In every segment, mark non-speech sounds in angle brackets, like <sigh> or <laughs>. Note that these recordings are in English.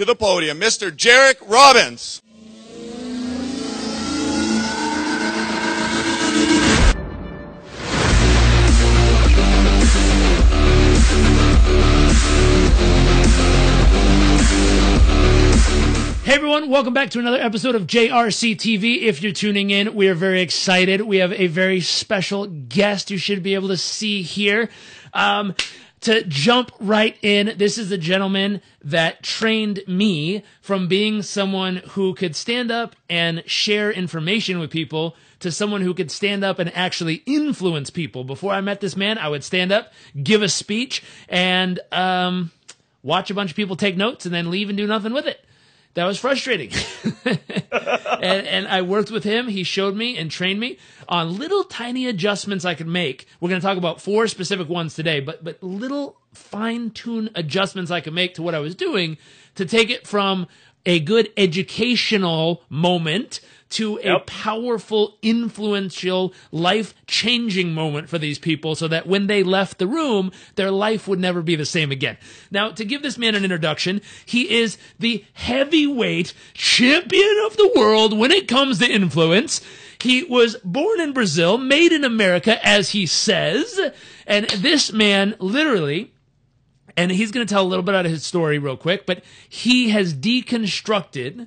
to the podium, Mr. Jairek Robbins. Hey everyone, welcome back to another episode of JRC TV. If you're tuning in, we are very excited. We have a very special guest you should be able to see here. Um, to jump right in, this is the gentleman that trained me from being someone who could stand up and share information with people to someone who could stand up and actually influence people. Before I met this man, I would stand up, give a speech, and um, watch a bunch of people take notes and then leave and do nothing with it that was frustrating. <laughs> and, and I worked with him. He showed me and trained me on little tiny adjustments I could make. We're going to talk about four specific ones today, but, but little fine tune adjustments I could make to what I was doing to take it from a good educational moment to a Yep. powerful, influential, life changing moment for these people so that when they left the room, their life would never be the same again. Now, to give this man an introduction, he is the heavyweight champion of the world when it comes to influence. He was born in Brazil, made in America, as he says. And this man literally and he's going to tell a little bit out of his story real quick, but he has deconstructed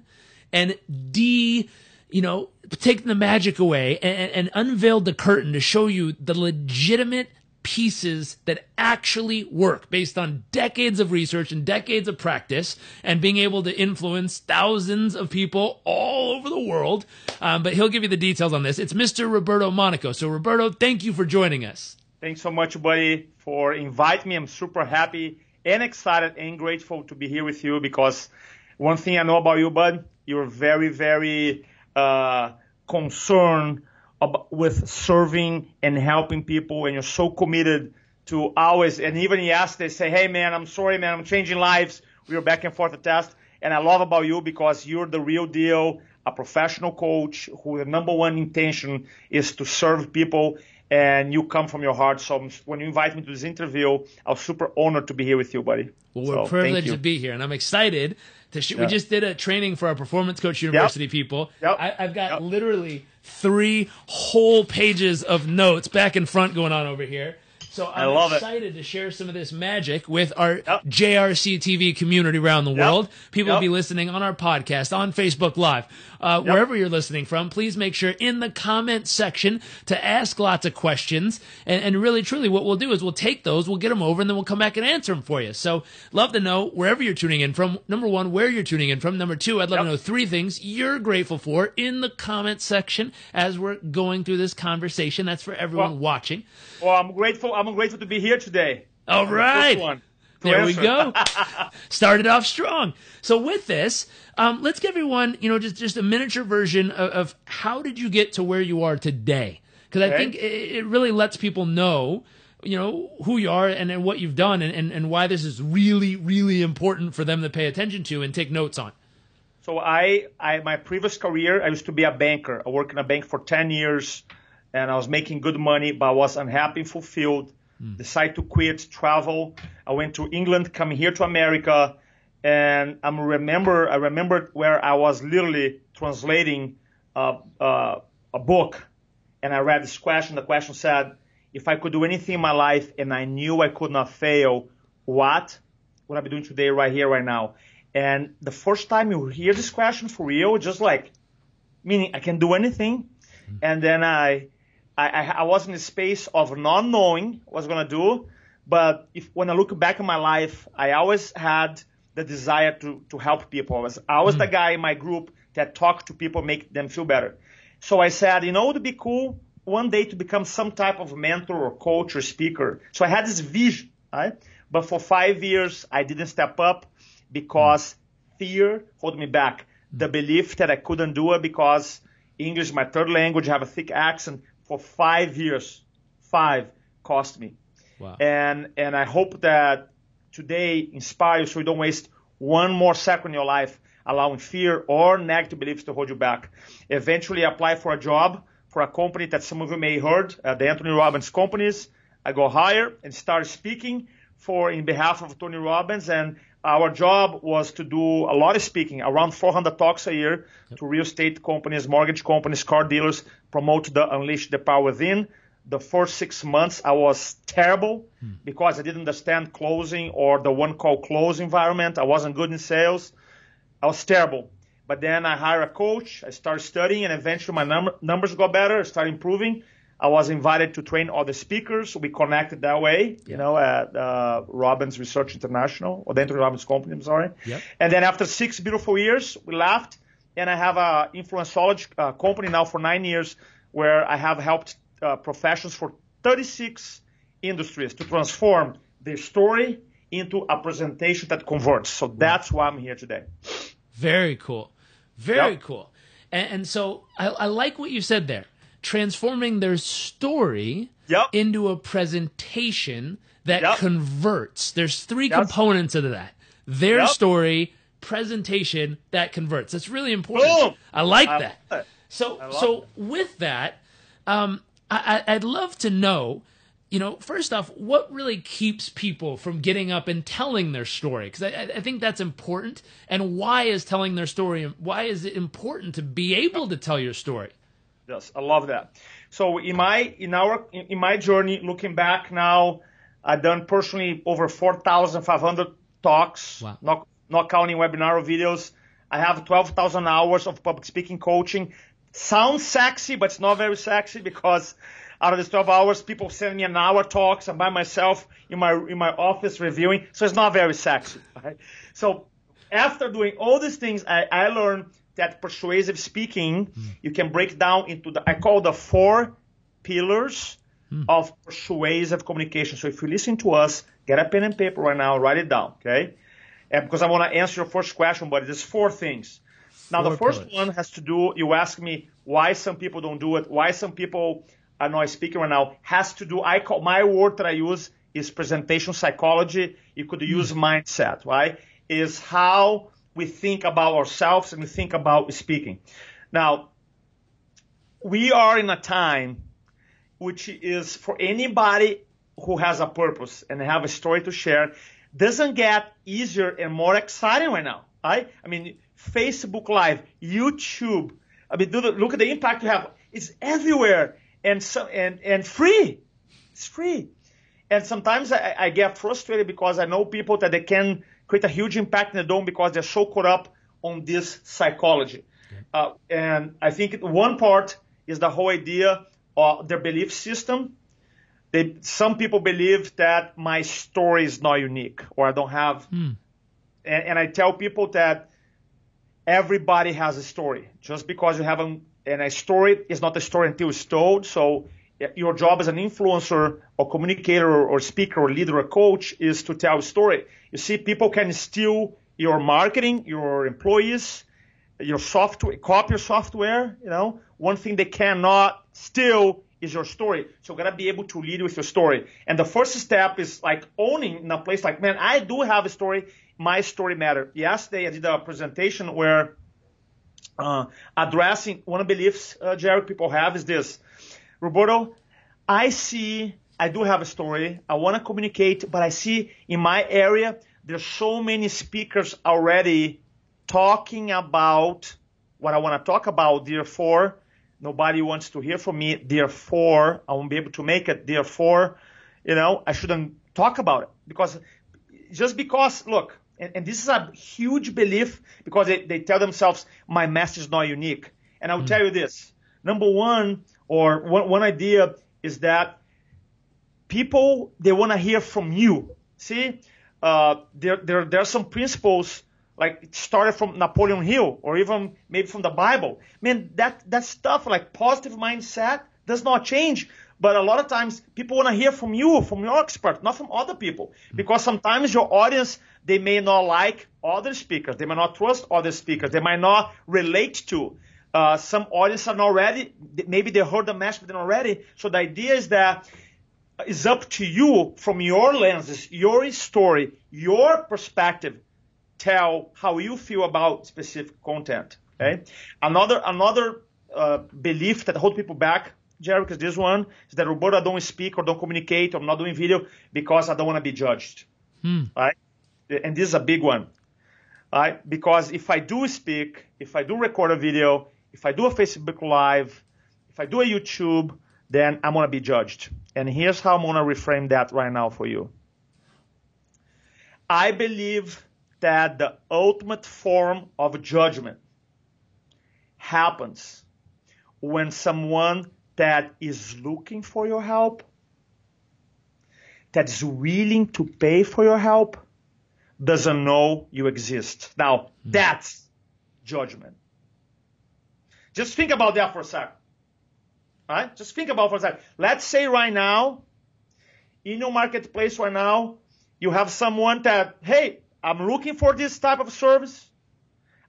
and de, you know, taken the magic away and, and unveiled the curtain to show you the legitimate pieces that actually work based on decades of research and decades of practice and being able to influence thousands of people all over the world. Um, but he'll give you the details on this. It's Mr. Roberto Monaco. So, Roberto, thank you for joining us. Thanks so much, buddy, for inviting me. I'm super happy and excited and grateful to be here with you because one thing I know about you, bud, you're very, very uh, concerned about, with serving and helping people, and you're so committed to always. And even yesterday, say, "Hey, man, I'm sorry, man, I'm changing lives." We were back and forth a test, and I love about you because you're the real deal, a professional coach who the number one intention is to serve people and you come from your heart. So when you invite me to this interview, I was super honored to be here with you, buddy. Well, we're So, privileged to be here, and I'm excited to. Sh- We just did a training for our Performance Coach University people. Yep. I, I've got Yep. literally three whole pages of notes back and front going on over here. So I'm love it. excited to share some of this magic with our Yep. JRC TV community around the world. People will be listening on our podcast, on Facebook Live, uh, wherever you're listening from. Please make sure in the comment section to ask lots of questions. And, and really, truly, what we'll do is we'll take those, we'll get them over, and then we'll come back and answer them for you. So, love to know wherever you're tuning in from. Number one, where you're tuning in from. Number two, I'd love to know three things you're grateful for in the comment section as we're going through this conversation. That's for everyone Well- watching. Well, I'm grateful. I'm grateful to be here today. All I'm right. first one to There we go. <laughs> Started off strong. So with this, um, let's give everyone, you know, just just a miniature version of, of how did you get to where you are today? Because I think it, it really lets people know, you know, who you are and, and what you've done and, and, and why this is really, really important for them to pay attention to and take notes on. So I, I, my previous career, I used to be a banker. I worked in a bank for 10 years, and I was making good money, but I was unhappy and fulfilled. Decided to quit, travel. I went to England, coming here to America, and I remember, I remember where I was literally translating uh, uh, a book, and I read this question. The question said, "If I could do anything in my life, and I knew I could not fail, what would I be doing today, right here, right now?" And the first time you hear this question for real, just like, meaning I can do anything. And then I, I, I I was in a space of not knowing what I was gonna do. But if when I look back in my life, I always had the desire to to help people. I was I was the mm-hmm. guy in my group that talked to people, make them feel better. So I said, you know, it would be cool one day to become some type of mentor or coach or speaker. So I had this vision, right? But for five years, I didn't step up because mm. fear held me back. The mm. belief that I couldn't do it because English is my third language, I have a thick accent for five years. Five cost me. Wow. And and I hope that today inspires so you don't waste one more second in your life allowing fear or negative beliefs to hold you back. Eventually apply for a job for a company that some of you may heard, uh, the Anthony Robbins companies. I go higher and start speaking for in behalf of Tony Robbins and our job was to do a lot of speaking, around 400 talks a year to real estate companies, mortgage companies, car dealers, promote the Unleash the Power Within. The first six months, I was terrible because I didn't understand closing or the one call close environment. I wasn't good in sales. I was terrible. But then I hired a coach. I started studying, and eventually my num- numbers got better. I started improving. I was invited to train other speakers. We connected that way, you know, at uh, Robbins Research International, or the Anthony Robbins Company, I'm sorry. Yep. And then after six beautiful years, we left, and I have a influencology uh, company now for nine years, where I have helped uh, professionals for 36 industries to transform their story into a presentation that converts. So that's why I'm here today. Very cool. Very Yep. cool. And, and so I, I like what you said there. Transforming their story Yep. into a presentation that Yep. converts. There's three components of that. Their Yep. story, presentation that converts. That's really important. Boom. I like I that. it. So so with that, um, I, I'd love to know, you know, first off, what really keeps people from getting up and telling their story? Because I, I- think that's important. And why is telling their story? Why is it important to be able to tell your story? Yes, I love that. So in my in our in my journey, looking back now, I've done personally over 4,500 talks, Wow. Not counting webinar videos. I have 12,000 hours of public speaking coaching. Sounds sexy, but it's not very sexy because out of these 12 hours, people send me an hour talks. I'm by myself in my in my office reviewing, so it's not very sexy. Right? So after doing all these things, I, I learned that persuasive speaking hmm. you can break down into the I call the four pillars hmm. of persuasive communication. So if you listen to us, get a pen and paper right now, write it down, okay? And because I want to answer your first question, but there's four things. Now the first pillars. one has to do. You ask me why some people don't do it, why some people I are not speaking right now. Has to do. I call my word that I use is presentation psychology. You could use hmm. mindset, right? Is how we think about ourselves and we think about speaking. Now, we are in a time which is for anybody who has a purpose and have a story to share doesn't get easier and more exciting right now. Right? I mean, Facebook Live, YouTube. I mean, the, look at the impact you have. It's everywhere and so, and and free. It's free. And sometimes I, I get frustrated because I know people that they can create a huge impact in the dome because they're so caught up on this psychology. Uh, and I think one part is the whole idea of their belief system. They, some people believe that my story is not unique or I don't have. Hmm. And, and I tell people that everybody has a story. Just because you have a, and a story is not a story until it's told. So your job as an influencer or communicator or, or speaker or leader or coach is to tell a story. You see, people can steal your marketing, your employees, your software, copy your software. You know, one thing they cannot steal is your story. So you gotta be able to lead with your story. And the first step is like owning in a place like, man, I do have a story. My story matter. Yesterday I did a presentation where uh, addressing one of the beliefs, uh, Jerry, people have is this. Roberto, I see, I do have a story. I want to communicate, but I see in my area, there's so many speakers already talking about what I want to talk about. Therefore, nobody wants to hear from me. Therefore, I won't be able to make it. Therefore, you know, I shouldn't talk about it because just because, look, and, and this is a huge belief because they, they tell themselves, my message is not unique. And I'll tell you this. Number one, or one, one idea is that people, they want to hear from you. See, uh, there, there, there are some principles like it started from Napoleon Hill or even maybe from the Bible. Man, that, that stuff like positive mindset does not change. But a lot of times people want to hear from you, from your expert, not from other people. Because sometimes your audience, they may not like other speakers. They may not trust other speakers. They might not relate to. Uh, some audience are not ready. Maybe they heard the message, but they're not ready. So the idea is that it's up to you from your lenses, your story, your perspective, tell how you feel about specific content. Okay. Another another uh, belief that hold people back, Jerry, is this one is that Roberto, I don't speak or don't communicate or I'm not doing video because I don't want to be judged. Right? and this is a big one, right? Because if I do speak, if I do record a video, if I do a Facebook Live, if I do a YouTube, then I'm going to be judged. And here's how I'm going to reframe that right now for you. I believe that the ultimate form of judgment happens when someone that is looking for your help, that is willing to pay for your help, doesn't know you exist. Now, hmm. that's judgment. Just think about that for a second. Right? Just think about for a second. Let's say right now, in your marketplace right now, you have someone that, hey, I'm looking for this type of service.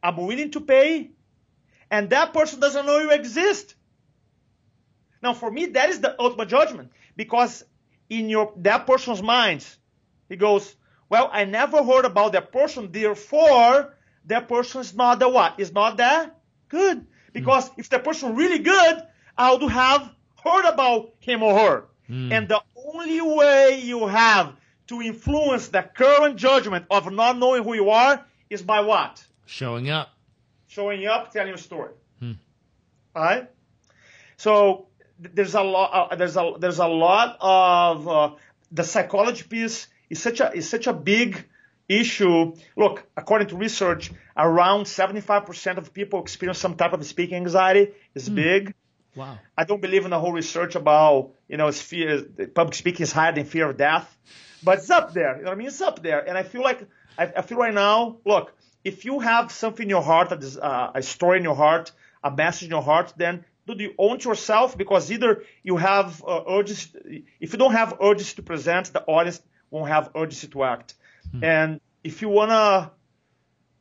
I'm willing to pay. And that person doesn't know you exist. Now, for me, that is the ultimate judgment because in your that person's mind, he goes, "Well, I never heard about that person, therefore that person is not the what? Is not that good? Because mm. if the person really good, I would have heard about him or her. Mm. And the only way you have to influence the current judgment of not knowing who you are is by what? Showing up. Showing up, telling a story. Hmm. All right. So there's a lot uh, there's a there's a lot of uh, the psychology piece is such a is such a big issue. Look, according to research, around 75% of people experience some type of speaking anxiety. It's mm. big. Wow. I don't believe in the whole research about you know fear, public speaking is higher than fear of death, but it's up there. You know what I mean? It's up there, and I feel like I, I feel right now. Look, if you have something in your heart uh, a story in your heart, a message in your heart, then do you own to yourself? Because either you have uh, urges, if you don't have urges to present, the audience won't have urges to act. Hmm. And if you wanna,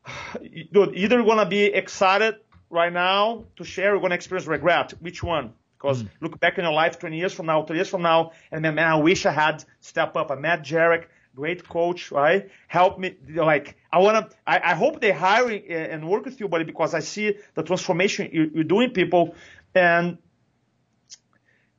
<sighs> dude, either you're gonna be excited right now to share, you're gonna experience regret. Which one? Because hmm. look back in your life 20 years from now, 30 years from now, and then, man, I wish I had stepped up. I met Jairek, great coach, right? Help me, like, I wanna, I, I hope they hire and work with you, buddy, because I see the transformation you're doing people and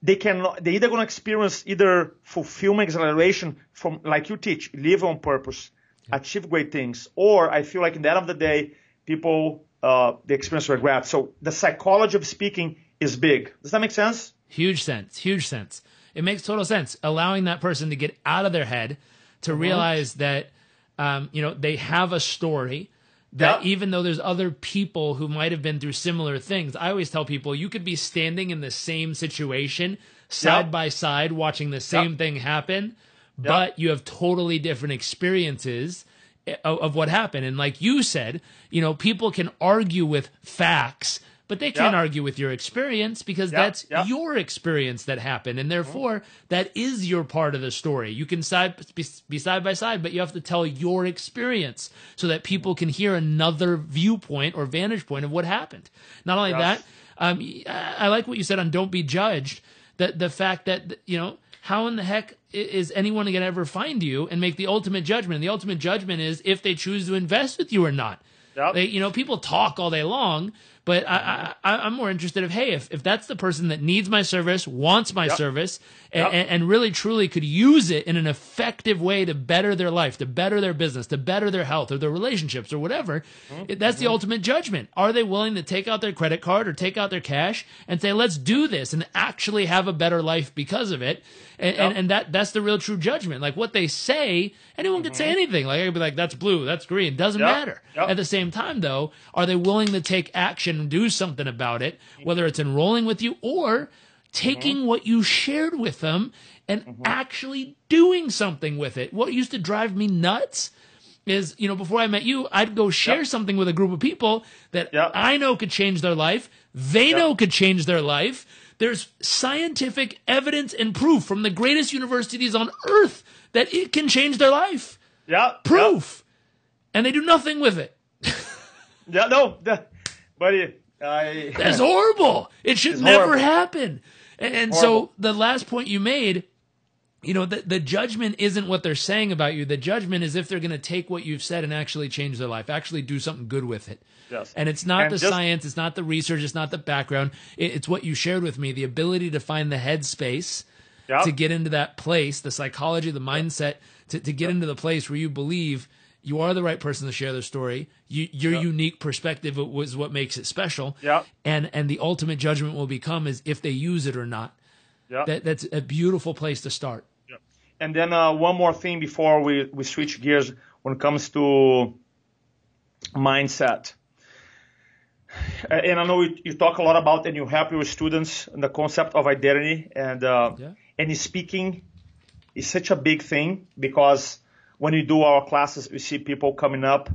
they can they either going to experience either fulfillment acceleration from like you teach live on purpose yeah. achieve great things or i feel like in the end of the day people uh, they experience regret so the psychology of speaking is big does that make sense huge sense huge sense it makes total sense allowing that person to get out of their head to mm-hmm. realize that um, you know they have a story that yep. even though there's other people who might have been through similar things, I always tell people you could be standing in the same situation side yep. by side watching the same yep. thing happen, but you have totally different experiences of, of, what happened. And like you said, you know, people can argue with facts but they can't yep. argue with your experience because yep. that's yep. your experience that happened and therefore mm-hmm. that is your part of the story you can side be, be, side by side but you have to tell your experience so that people can hear another viewpoint or vantage point of what happened not only that um, i like what you said on don't be judged that the fact that you know how in the heck is anyone going to ever find you and make the ultimate judgment and the ultimate judgment is if they choose to invest with you or not they, you know people talk all day long but I, I, am more interested of hey, if, if that's the person that needs my service, wants my yep. service, yep. And, and, really truly could use it in an effective way to better their life, to better their business, to better their health or their relationships or whatever, mm-hmm. that's the ultimate judgment. Are they willing to take out their credit card or take out their cash and say, let's do this and actually have a better life because of it? And, yep. and, and, that that's the real true judgment. Like what they say, anyone mm-hmm. can say anything. Like I could be like, that's blue, that's green, doesn't matter. At the same time, though, are they willing to take action and do something about it? Whether it's enrolling with you or taking mm-hmm. what you shared with them and mm-hmm. actually doing something with it. What used to drive me nuts is, you know, before I met you, I'd go share yep. something with a group of people that yep. I know could change their life. They yep. know could change their life. There's scientific evidence and proof from the greatest universities on earth that it can change their life. Yeah. Proof. And they do nothing with it. <laughs> yeah, no, buddy. I, That's horrible. It should never horrible. happen. And, and so the last point you made, you know, the, the judgment isn't what they're saying about you. The judgment is if they're going to take what you've said and actually change their life, actually do something good with it. Yes. And it's not and the just, science, it's not the research, it's not the background. It, it's what you shared with me, the ability to find the headspace yep. to get into that place, the psychology, the mindset to, to get yep. into the place where you believe You are the right person to share their story. You, your Yeah. unique perspective was what makes it special. Yeah. And and the ultimate judgment will become is if they use it or not. Yeah. That that's a beautiful place to start. And then uh, one more thing before we, we switch gears when it comes to mindset. And I know you, you talk a lot about and you help your students in the concept of identity and uh, Yeah. and speaking is such a big thing because when you do our classes, we see people coming up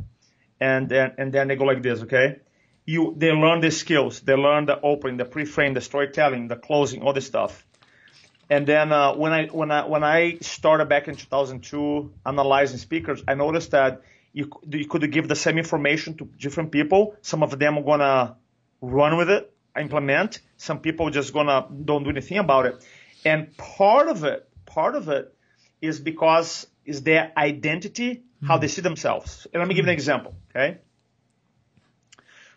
and then and then they go like this, okay? You they learn the skills, they learn the opening, the pre-frame, the storytelling, the closing, all this stuff. And then uh, when I when I when I started back in 2002 analyzing speakers, I noticed that you you could give the same information to different people. Some of them are gonna run with it, implement. Some people just gonna don't do anything about it. And part of it, part of it, is because is their identity, how they see themselves. And let me give you an example, okay?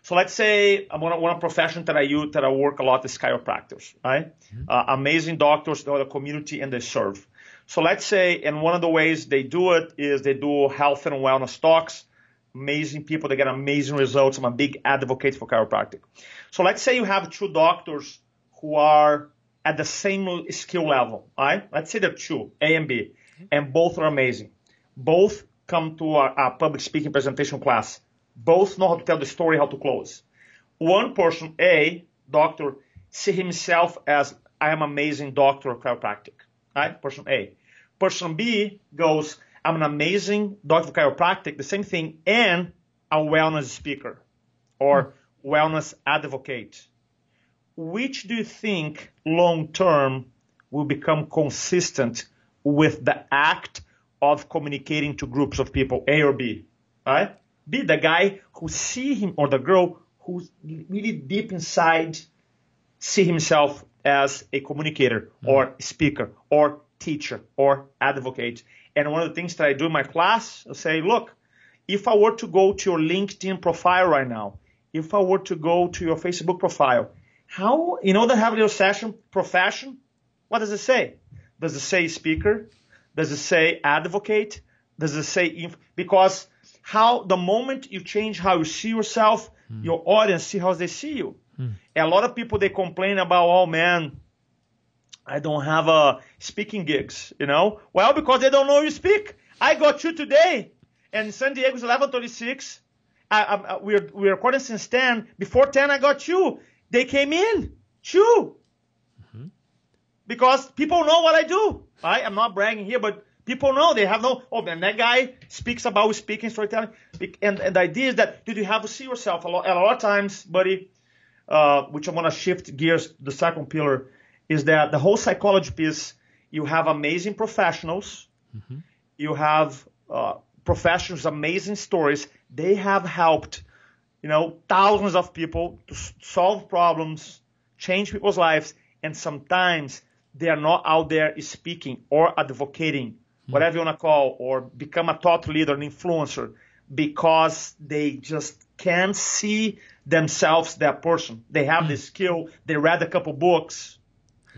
So let's say I'm one of, one of profession that I use that I work a lot is chiropractors, right? Uh, amazing doctors, know the community and they serve. So let's say, and one of the ways they do it is they do health and wellness talks. Amazing people, they get amazing results. I'm a big advocate for chiropractic. So let's say you have two doctors who are at the same skill level, right? Let's say they're two, A and B, and both are amazing. Both come to a, a public speaking presentation class. Both know how to tell the story, how to close. One person, A, doctor, see himself as I am amazing doctor of chiropractic, right? Person A. Person B goes, I'm an amazing doctor of chiropractic, the same thing, and a wellness speaker or wellness advocate. Which do you think long term will become consistent with the act of communicating to groups of people, A or B, right? B, the guy who see him or the girl who's really deep inside see himself as a communicator mm-hmm. or speaker or teacher or advocate. And one of the things that I do in my class, I say, look, if I were to go to your LinkedIn profile right now, if I were to go to your Facebook profile, how, you know, they have your session, profession. What does it say? Does it say speaker? Does it say advocate? Does it say, inf- because how the moment you change how you see yourself, hmm. your audience see how they see you. And a lot of people, they complain about, oh man, I don't have uh, speaking gigs, you know? Well, because they don't know you speak. I got you today, and San Diego's 11:36. I, I, uh, we're we're recording since 10. Before 10, I got you. They came in, two, hmm. because people know what I do. Right? I'm not bragging here, but people know they have no. Oh man, that guy speaks about speaking, storytelling, and, and the idea is that did you have to see yourself a lot? A lot of times, buddy, uh, which I'm gonna shift gears. The second pillar is that the whole psychology piece. You have amazing professionals. You have uh, professionals, amazing stories. They have helped, you know, thousands of people to s- solve problems, change people's lives, and sometimes they are not out there speaking or advocating, whatever you want to call, or become a thought leader, an influencer, because they just can't see themselves that person. They have the hmm. skill. They read a couple books.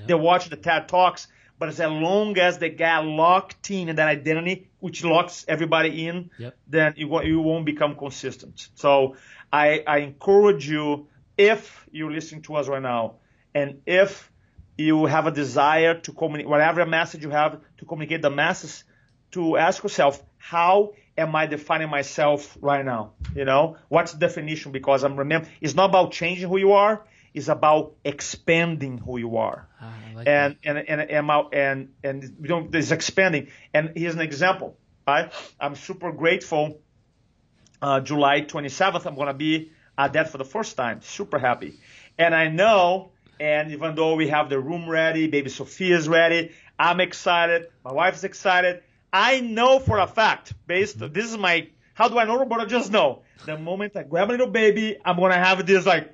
They watch the TED Talks. But as long as they get locked in in that identity, which locks everybody in, Yep. then you, won't- you won't become consistent. So I, I encourage you, if you're listening to us right now, and if you have a desire to communicate, whatever message you have to communicate the masses, to ask yourself, how am I defining myself right now? You know, what's the definition? Because I'm remember, it's not about changing who you are. It's about expanding who you are Ah, like and and and and and, and, and we don't it's expanding. And here's an example. I I'm super grateful. Uh, July 27th, I'm gonna be at that for the first time. Super happy, and I know. And even though we have the room ready, baby Sophia's ready, I'm excited. My wife's excited. I know for a fact, based mm-hmm. this is my how do I know, but I just know. The moment I grab a little baby, I'm gonna have this like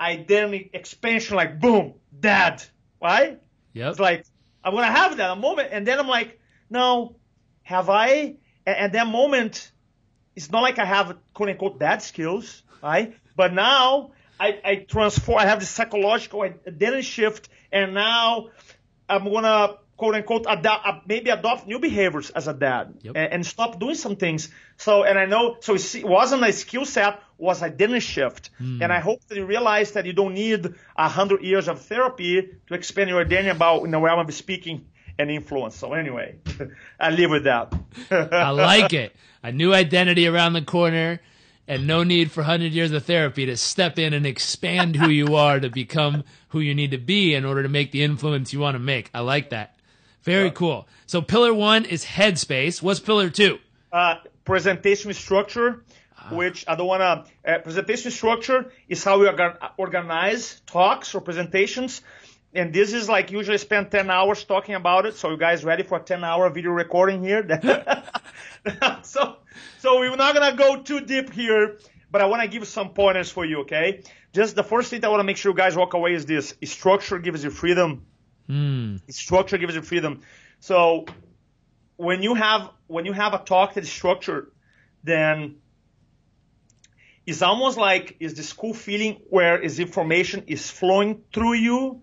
identity expansion, like boom, dad, right? Yeah. It's like I'm gonna have that a moment, and then I'm like, no, have I? And, and that moment, it's not like I have quote unquote dad skills, right? But now I, I transform. I have this psychological identity shift, and now I'm gonna quote unquote adapt, uh, maybe adopt new behaviors as a dad Yep. and, and stop doing some things. So, and I know, so it wasn't a skill set, was identity shift. Hmm. And I hope that you realize that you don't need a hundred years of therapy to expand your identity about in the realm of speaking and influence. So anyway, <laughs> I live with that. <laughs> I like it. A new identity around the corner and no need for 100 years of therapy to step in and expand who you are to become who you need to be in order to make the influence you want to make. I like that. Very cool. So pillar one is headspace. What's pillar two? uh, presentation structure, which I don't want to. Uh, presentation structure is how we organ- organize talks or presentations. And this is like usually spend 10 hours talking about it. So you guys ready for a 10 hour video recording here? <laughs> so, so we're not going to go too deep here, but I want to give some pointers for you, okay? Just the first thing I want to make sure you guys walk away is this. Structure gives you freedom. Hmm. Structure gives you freedom. So when you have when you have a talk that is structured, then it's almost like is this cool feeling where is information is flowing through you.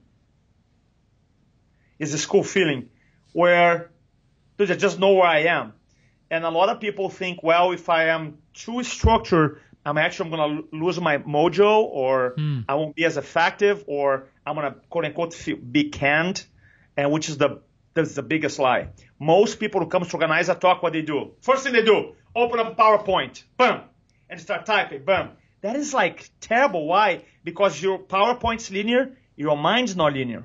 Is this cool feeling where dude, I just know where I am. And a lot of people think, well, if I am too structured, I'm actually going to lose my mojo, or hmm. I won't be as effective, or I'm going to quote unquote feel, be canned, and which is the that's the biggest lie. Most people who come to organize a talk, what they do? First thing they do, open up PowerPoint, boom, and start typing, boom. That is like terrible. Why? Because your PowerPoint's linear, your mind's not linear.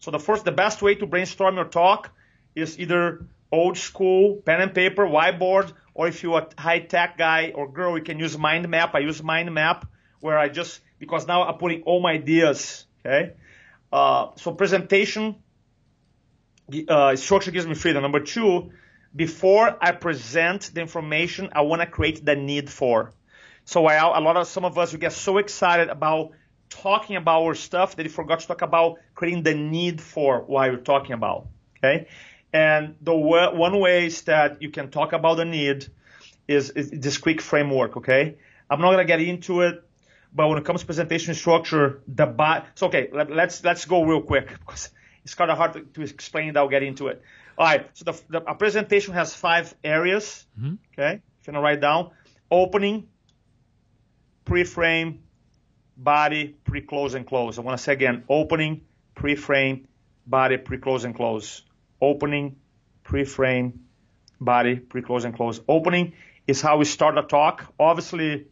So the first, the best way to brainstorm your talk is either old school pen and paper, whiteboard, or if you're a high tech guy or girl, you can use mind map. I use mind map where I just because now I'm putting all my ideas. Okay, uh, so presentation uh, structure gives me freedom. Number two, before I present the information, I want to create the need for. So I, a lot of some of us we get so excited about talking about our stuff that you forgot to talk about creating the need for why you're talking about. Okay, and the one is that you can talk about the need is, is this quick framework. Okay, I'm not gonna get into it, but when it comes to presentation structure, the bo- so okay, let, let's let's go real quick because it's kind of hard to, to explain. it, I'll get into it. All right, so the, the a presentation has five areas. Mm-hmm. Okay, if you wanna write down, opening, pre-frame, body, pre-close and close. I want to say again, opening, pre-frame, body, pre-close and close. Opening, pre-frame, body, pre-close and close. Opening is how we start a talk. Obviously,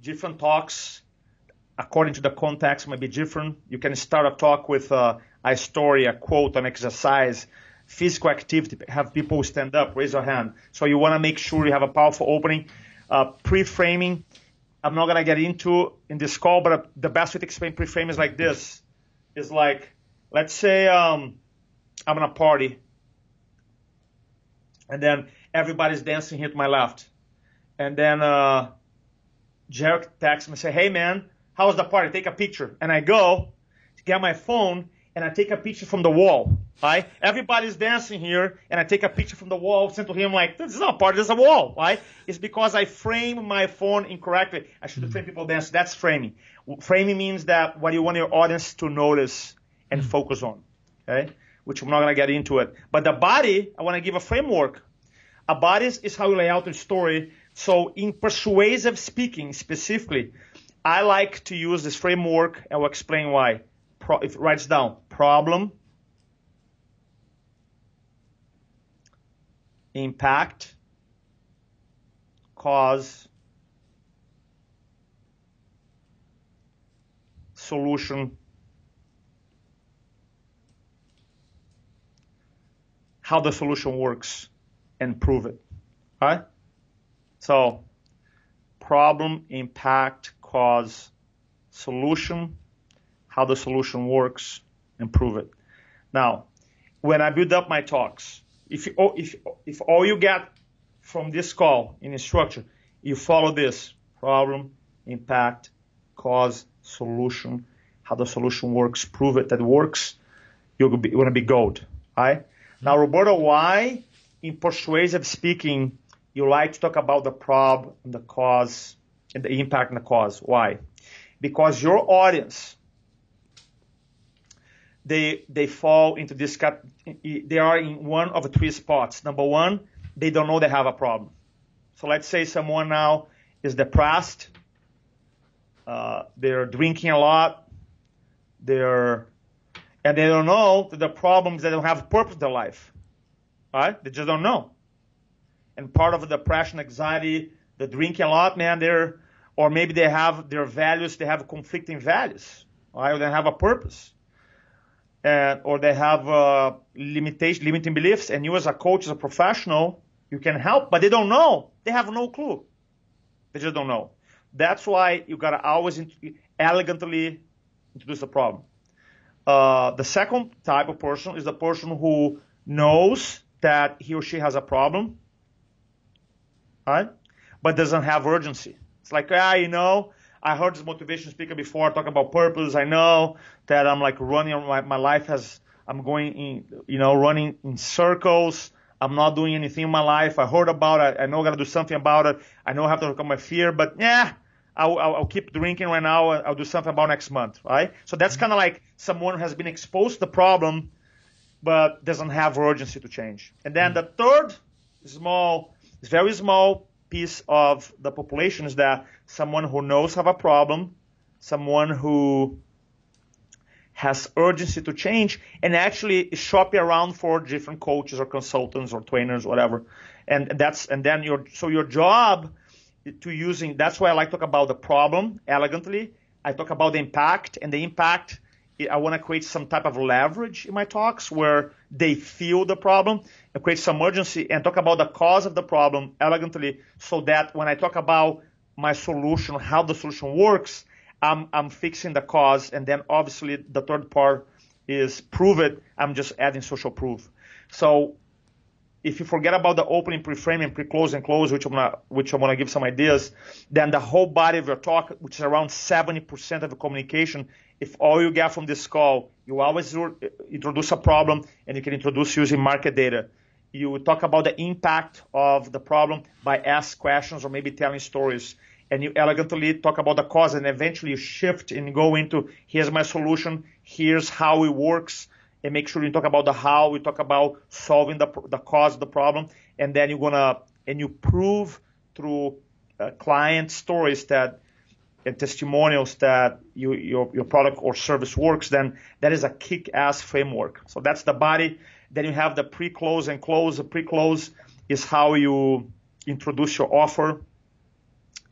different talks, according to the context, may be different. You can start a talk with uh, a story, a quote, an exercise, physical activity, have people stand up, raise your hand. So you want to make sure you have a powerful opening. Uh, pre-framing, I'm not gonna get into in this call, but the best way to explain pre-frame is like this: is like, let's say um, I'm in a party, and then everybody's dancing here to my left, and then uh, Jairek texts me and say, "Hey man, how was the party? Take a picture." And I go to get my phone and I take a picture from the wall. Right? Everybody's dancing here, and I take a picture from the wall, send to him like, "This is not a party, this is a wall." Right? It's because I frame my phone incorrectly. I should frame people dance. That's framing. Framing means that what you want your audience to notice and mm-hmm. focus on. Okay? Which I'm not gonna get into it. But the body, I want to give a framework. A body is how you lay out a story. So in persuasive speaking specifically, I like to use this framework and will explain why. Pro, if it writes down problem, impact, cause, solution, how the solution works, and prove it. Right? So, problem, impact, cause, solution, how the solution works, and prove it. Now, when I build up my talks, if you, if if all you get from this call in a structure, you follow this problem, impact, cause, solution, how the solution works, prove it that works, you're gonna be, you're gonna be gold. Right? Now, mm-hmm. Roberto, why in persuasive speaking you like to talk about the problem, and the cause, and the impact and the cause? Why? Because your audience they they fall into this cat. They are in one of three spots. Number one, they don't know they have a problem. So let's say someone now is depressed. Uh, they're drinking a lot. They're and they don't know that the problem is they don't have purpose in their life. Right? They just don't know. And part of the depression, anxiety, the drinking a lot, man, they're or maybe they have their values, they have conflicting values, right? Or they have a purpose. Or they have uh, limitation, limiting beliefs, and you as a coach, as a professional, you can help, but they don't know. They have no clue. They just don't know. That's why you gotta always elegantly introduce the problem. Uh, the second type of person is the person who knows that he or she has a problem, right? But doesn't have urgency. It's like, ah, you know, I heard this motivation speaker before talk about purpose. I know that I'm like running my, my life has, I'm going in, you know, running in circles. I'm not doing anything in my life. I heard about it. I know I got to do something about it. I know I have to overcome my fear, but yeah, I'll, I'll, I'll, keep drinking right now. I'll do something about next month, right? So that's mm-hmm. kind of like someone who has been exposed to the problem, but doesn't have urgency to change. And then mm. the third small, it's very small piece of the population is that someone who knows have a problem, someone who has urgency to change and actually shopping around for different coaches or consultants or trainers, whatever. And that's, and then your, so your job to using, that's why I like to talk about the problem elegantly. I talk about the impact and the impact. I want to create some type of leverage in my talks where they feel the problem and create some urgency and talk about the cause of the problem elegantly so that when I talk about my solution, how the solution works, I'm, I'm fixing the cause, and then obviously the third part is prove it. I'm just adding social proof. So if you forget about the opening, pre-framing, pre-close, and close, which I'm gonna, which I'm gonna give some ideas, then the whole body of your talk, which is around 70% of the communication, if all you get from this call, you always introduce a problem, and you can introduce using market data. You talk about the impact of the problem by ask questions or maybe telling stories. And you elegantly talk about the cause and eventually you shift and go into here's my solution, here's how it works, and make sure you talk about the how, you talk about solving the, the cause of the problem, and then you're gonna, and you prove through uh, client stories that and testimonials that you, your, your product or service works, then that is a kick-ass framework. So that's the body. Then you have the pre-close and close. The pre-close is how you introduce your offer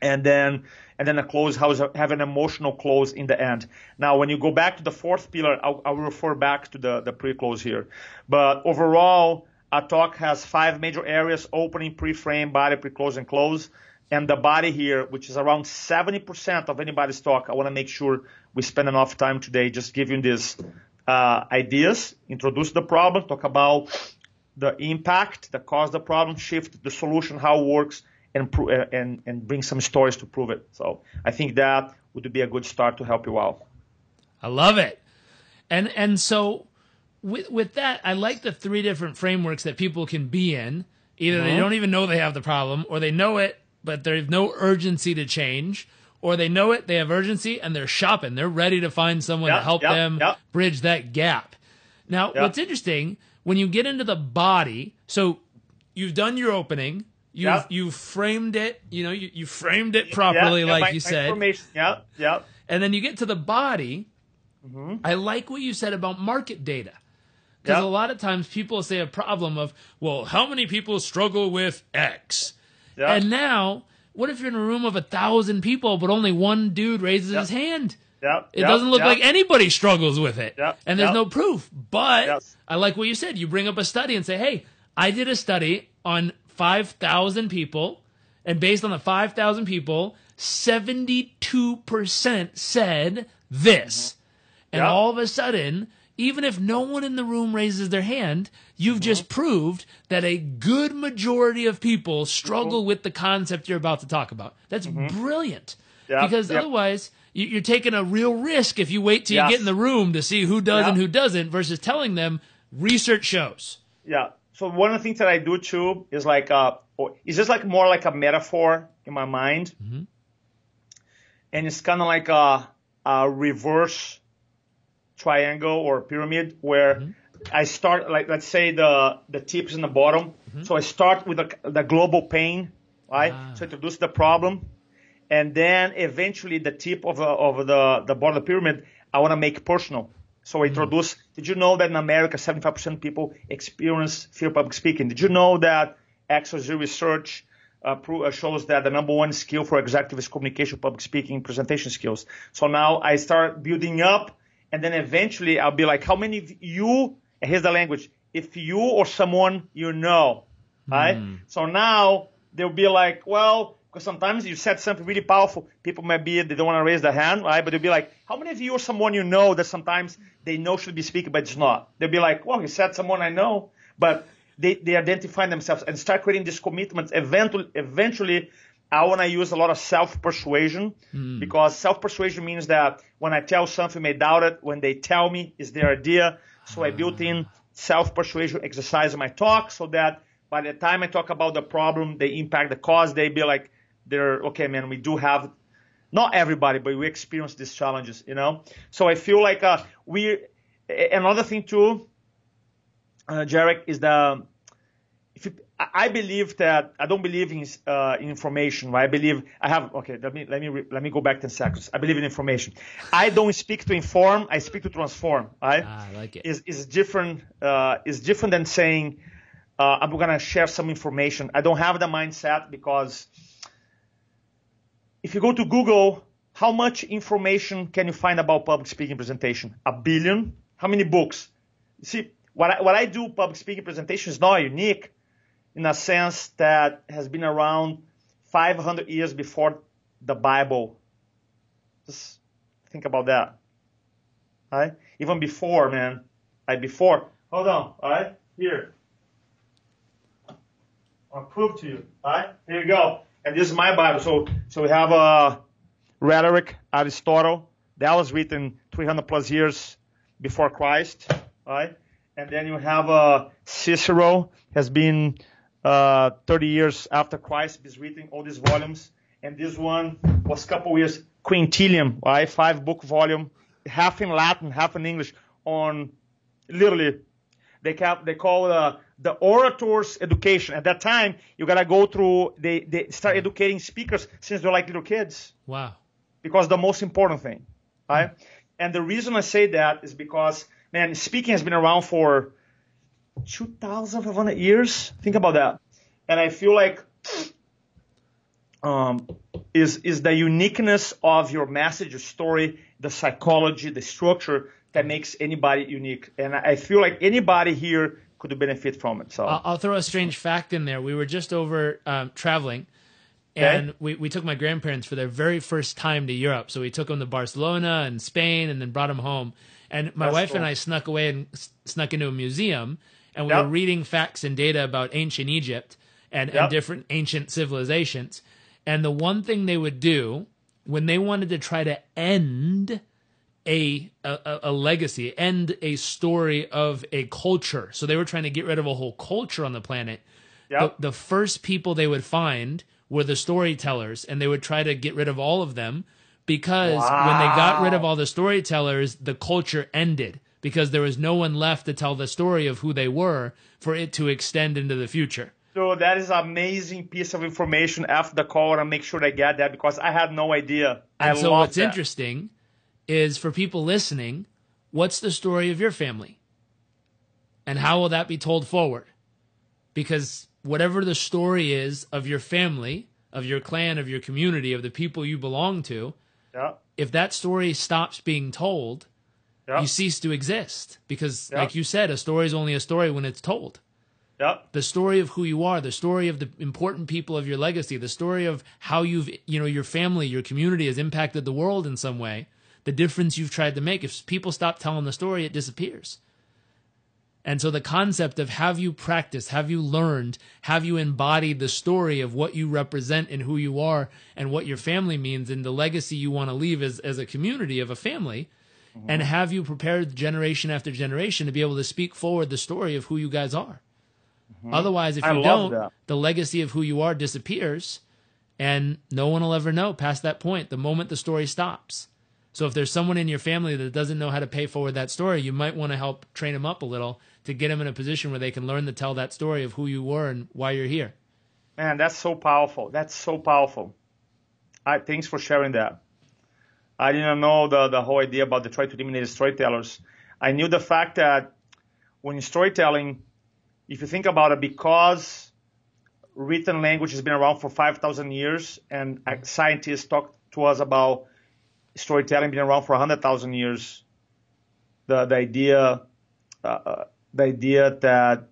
and then and then a close has have an emotional close in the end. Now, when you go back to the fourth pillar, I'll, I'll refer back to the, the pre-close here. But overall, a talk has five major areas: opening, pre-frame, body, pre-close, and close. And the body here, which is around 70% of anybody's talk, I want to make sure we spend enough time today just giving these uh, ideas, introduce the problem, talk about the impact, the cause the problem, shift the solution, how it works, and, uh, and, and bring some stories to prove it. So I think that would be a good start to help you out. I love it. And, and so with, with that, I like the three different frameworks that people can be in. Either mm-hmm. they don't even know they have the problem or they know it, but there's no urgency to change or they know it, they have urgency and they're shopping. They're ready to find someone yep, to help yep, them yep. bridge that gap. Now, what's interesting when you get into the body, so you've done your opening, you yep. you framed it, you know, you, you framed it properly, like my, you said. Yeah, yeah. And then you get to the body. Mm-hmm. I like what you said about market data. Because yep. a lot of times people say a problem of, well, how many people struggle with X? Yep. And now, what if you're in a room of a thousand people, but only one dude raises his hand? Yep. It doesn't look like anybody struggles with it. And there's no proof. But. I like what you said. You bring up a study and say, hey, I did a study on 5,000 people, and based on the 5,000 people, 72% said this. Mm-hmm. And yep. all of a sudden, even if no one in the room raises their hand, you've mm-hmm. just proved that a good majority of people struggle mm-hmm. with the concept you're about to talk about. That's mm-hmm. brilliant. Yep. Because yep. otherwise, you're taking a real risk if you wait till yes. you get in the room to see who does and who doesn't versus telling them research shows. Yeah so one of the things that I do too is like uh, it's just like more like a metaphor in my mind, mm-hmm. and it's kind of like a, a reverse triangle or pyramid where Mm-hmm. I start like let's say the the tips in the bottom. So I start with the, the global pain, right? Mm-hmm. Ah. So introduce the problem, and then eventually the tip of, the of the the bottom of the pyramid I want to make personal. So I introduce. Did you know that in America 75% of people experience fear of public speaking? Did you know that XYZ research uh, pro- uh, shows that the number one skill for executives is communication, public speaking, presentation skills. So now I start building up, and then eventually I'll be like, how many of you? and Here's the language. If you or someone you know, right? So now they'll be like, well, because sometimes you said something really powerful. People might be they don't want to raise their hand, right? But they'll be like, how many of you or someone you know that sometimes they know should be speaking, but it's not? They'll be like, well, he said someone I know, but they, they identify themselves and start creating these commitments. Eventually, eventually, I want to use a lot of self persuasion hmm. because self persuasion means that when I tell something, they doubt it. When they tell me, it's their idea. So I built in self persuasion exercise in my talk so that by the time I talk about the problem, they impact the cause, they be like, they're okay, man, we do have not everybody, but we experience these challenges, you know? So I feel like uh, we, another thing too, uh, Jairek, is that if you, I believe that I don't believe in uh, information. Right? I believe I have. Okay, let me let me re- let me go back ten seconds. I believe in information. I don't speak to inform. I speak to transform. Right? Ah, I like it. Is is different. Uh, is different than saying uh, I'm gonna share some information. I don't have the mindset because if you go to Google, how much information can you find about public speaking presentation? A billion. How many books? You see, what I, what I do public speaking presentation is not unique in a sense that has been around 500 years before the Bible. Just think about that. Right? Even before, man. Right? Before. Hold on. All right? Here. I'll prove to you. All right? Here you go. And this is my Bible. So, so we have uh, rhetoric, Aristotle. That was written 300 plus years before Christ. Right? And then you have uh, Cicero has been uh, 30 years after Christ is written all these volumes. And this one was a couple years, Quintilian, right? Five book volume, half in Latin, half in English on literally they cap, they call uh, the orators education. At that time, you gotta go through. They they start educating speakers since they're like little kids Wow. because the most important thing, right? And the reason I say that is because man, speaking has been around for 2,500 years. Think about that. And I feel like <sniffs> um, is is the uniqueness of your message, your story, the psychology, the structure that makes anybody unique. And I feel like anybody here could benefit from it. So I'll, I'll throw a strange fact in there. We were just over um, traveling, Okay. and we, we took my grandparents for their very first time to Europe. So we took them to Barcelona and Spain, and then brought them home. And my That's wife and. I snuck away and snuck into a museum, and we Yep. were reading facts and data about ancient Egypt and, and different ancient civilizations. And the one thing they would do when they wanted to try to end a, a a legacy, end a story of a culture. So they were trying to get rid of a whole culture on the planet. Yep. The, the first people they would find were the storytellers, and they would try to get rid of all of them because when they got rid of all the storytellers, the culture ended because there was no one left to tell the story of who they were for it to extend into the future. So that is an amazing piece of information after the call, and I make sure I get that because I had no idea. I so what's that. interesting is for people listening, what's the story of your family? And how will that be told forward? Because whatever the story is of your family, of your clan, of your community, of the people you belong to, Yeah, if that story stops being told, yeah, you cease to exist. Because, Yeah. like you said, a story is only a story when it's told. yeah, The story of who you are, the story of the important people of your legacy, the story of how you've, you know, your family, your community has impacted the world in some way, the difference you've tried to make. If people stop telling the story, it disappears. And so the concept of have you practiced, have you learned, have you embodied the story of what you represent and who you are and what your family means and the legacy you want to leave as, as a community of a family, mm-hmm. and have you prepared generation after generation to be able to speak forward the story of who you guys are. Mm-hmm. Otherwise, if I you don't, that. the legacy of who you are disappears, and no one will ever know past that point. The moment the story stops, So if there's someone in your family that doesn't know how to pay forward that story, you might want to help train them up a little to get them in a position where they can learn to tell that story of who you were and why you're here. Man, that's so powerful. That's so powerful. I thanks for sharing that. I didn't know the, the whole idea about the try to eliminate storytellers. I knew the fact that when storytelling, if you think about it, because written language has been around for 5,000 years and scientists talk to us about storytelling being around for 100,000 years, the, the idea, uh, uh, the idea that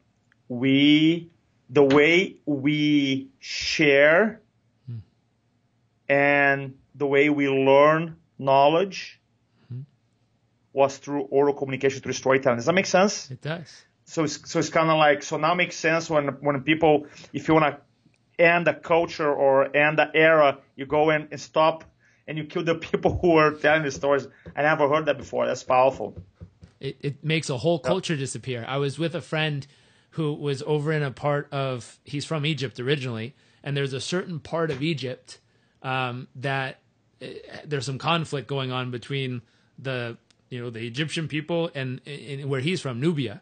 we, the way we share hmm. and the way we learn knowledge hmm. was through oral communication, through storytelling. Does that make sense? It does. So it's, so it's kind of like, so now makes sense when, when people, if you want to end a culture or end an era, you go and stop and you kill the <laughs> people who are telling the stories. I never heard that before. That's powerful. It, it makes a whole culture disappear. I was with a friend who was over in a part of, he's from Egypt originally, and there's a certain part of Egypt um, that uh, there's some conflict going on between the, you know, the Egyptian people and, and where he's from, Nubia.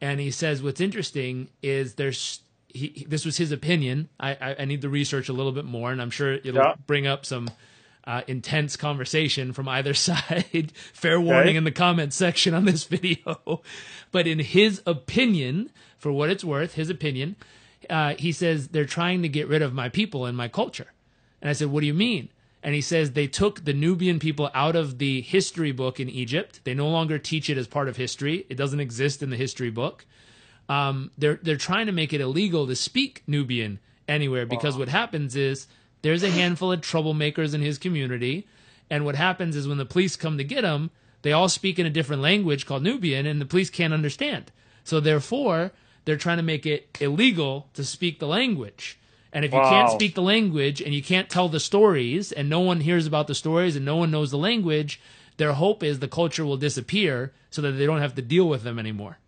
And he says what's interesting is there's he, this was his opinion. I, I, I, need to research a little bit more, and I'm sure it'll yeah. bring up some uh, intense conversation from either <laughs> side. Fair warning okay. in the comments section on this <laughs> video. but in his opinion, for what it's worth, his opinion, uh, he says they're trying to get rid of my people and my culture. And I said, What do you mean? And he says they took the Nubian people out of the history book in Egypt. They no longer teach it as part of history. It doesn't exist in the history book. Um, they're they're trying to make it illegal to speak Nubian anywhere because wow. what happens is there's a handful of troublemakers in his community. And what happens is when the police come to get him, they all speak in a different language called Nubian, and the police can't understand. So therefore, they're trying to make it illegal to speak the language. And if you wow. can't speak the language and you can't tell the stories, and no one hears about the stories and no one knows the language, their hope is the culture will disappear so that they don't have to deal with them anymore.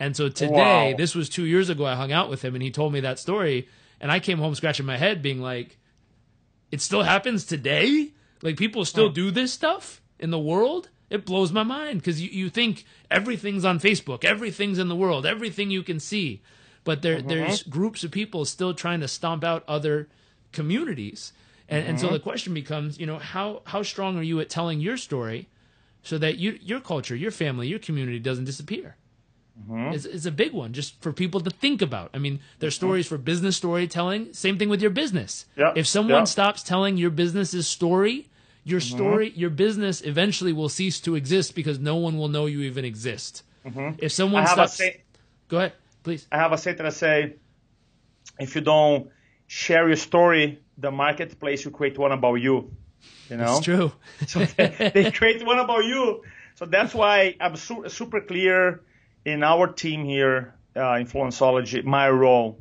And so today, wow. this was two years ago, I hung out with him and he told me that story. And I came home scratching my head, being like, it still happens today. Like people still oh. do this stuff in the world. It blows my mind because you, you think everything's on Facebook, everything's in the world, everything you can see, but there mm-hmm. there's groups of people still trying to stomp out other communities, and mm-hmm. and so mm-hmm. the question becomes, you know, how how strong are you at telling your story, so that you your culture, your family, your community doesn't disappear. Mm-hmm. Is, is a big one just for people to think about. I mean, there's mm-hmm. stories for business storytelling. Same thing with your business. Yep. If someone yep. stops telling your business's story, your mm-hmm. story, your business eventually will cease to exist because no one will know you even exist. Mm-hmm. If someone stops, say- go ahead, please. I have a saying that I say, if you don't share your story, the marketplace will create one about you. You know, it's true. so they, <laughs> they, create one about you. So that's why I'm su- super clear in our team here, uh, Influencology, my role,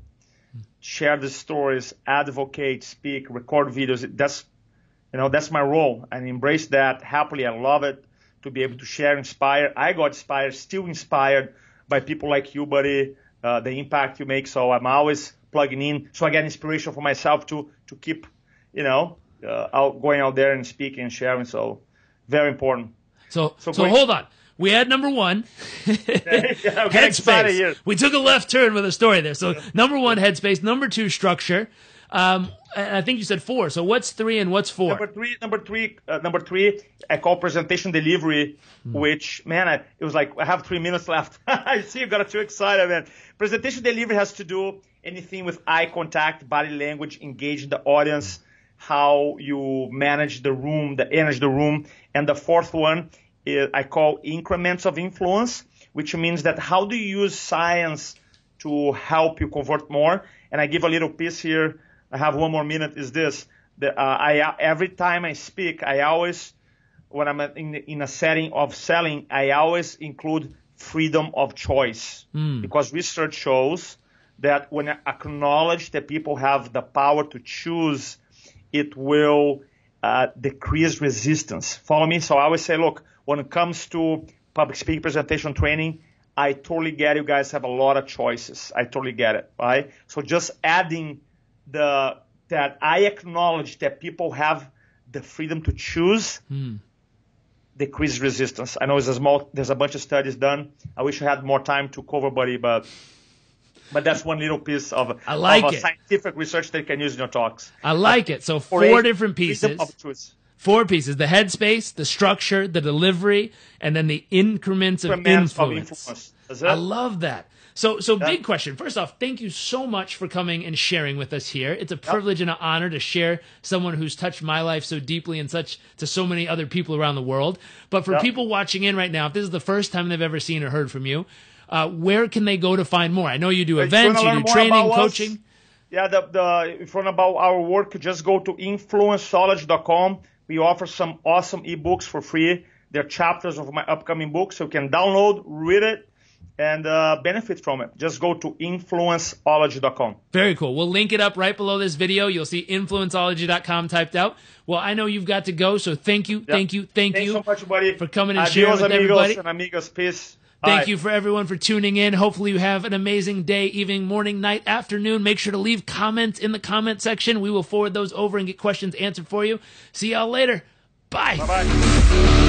share the stories, advocate, speak, record videos. That's, you know, that's my role and embrace that happily. I love it to be able to share, inspire. I got inspired, still inspired by people like you, buddy, uh, the impact you make. So I'm always plugging in. So I get inspiration for myself to, to keep, you know, uh, out, going out there and speaking and sharing. So very important. So, so, so hold on we had number one, <laughs> <laughs> headspace. We took a left turn with a story there. So number one, headspace. Number two, structure. Um, I think you said four. So what's three and what's four? Number three, number three, uh, number three. I call presentation delivery, hmm. which man, I, it was like I have three minutes left. <laughs> I see you got too excited, man. Presentation delivery has to do anything with eye contact, body language, engaging the audience, how you manage the room, the energy of the room, and the fourth one I call increments of influence, which means that how do you use science to help you convert more? And I give a little piece here. I have one more minute. Is this? The, uh, I every time I speak, I always, when I'm in, in a setting of selling, I always include freedom of choice mm. because research shows that when I acknowledge that people have the power to choose, it will uh, decrease resistance. Follow me? So I always say, look, when it comes to public speaking presentation training, I totally get you guys have a lot of choices. I totally get it, right? So just adding the that I acknowledge that people have the freedom to choose. Hmm. decrease resistance. I know there's a small, there's a bunch of studies done. I wish I had more time to cover, buddy, but but that's one little piece of, I like of it. scientific research that you can use in your talks. I like it. So four eight, different pieces. Four pieces: the headspace, the structure, the delivery, and then the increments of influence. I love that. So, so big question. First off, thank you so much for coming and sharing with us here. It's a privilege and an honor to share someone who's touched my life so deeply and such to so many other people around the world. But for Yep. people watching in right now, if this is the first time they've ever seen or heard from you, uh, where can they go to find more? I know you do If events, wanna you do training, about us, coaching. Yeah, the, the if you want about our work, just go to influenceology.com. We offer some awesome ebooks for free. They're chapters of my upcoming book, so you can download, read it, and uh, benefit from it. Just go to influenceology.com. Very cool. We'll link it up right below this video. You'll see influenceology.com typed out. Well, I know you've got to go, so thank you, thank you, thank Thanks you so much, buddy. for coming and Adios, sharing with amigos everybody. and amigas. Peace. Thank Bye. you for everyone for tuning in. Hopefully, you have an amazing day, evening, morning, night, afternoon. Make sure to leave comments in the comment section. We will forward those over and get questions answered for you. See y'all later. Bye. Bye.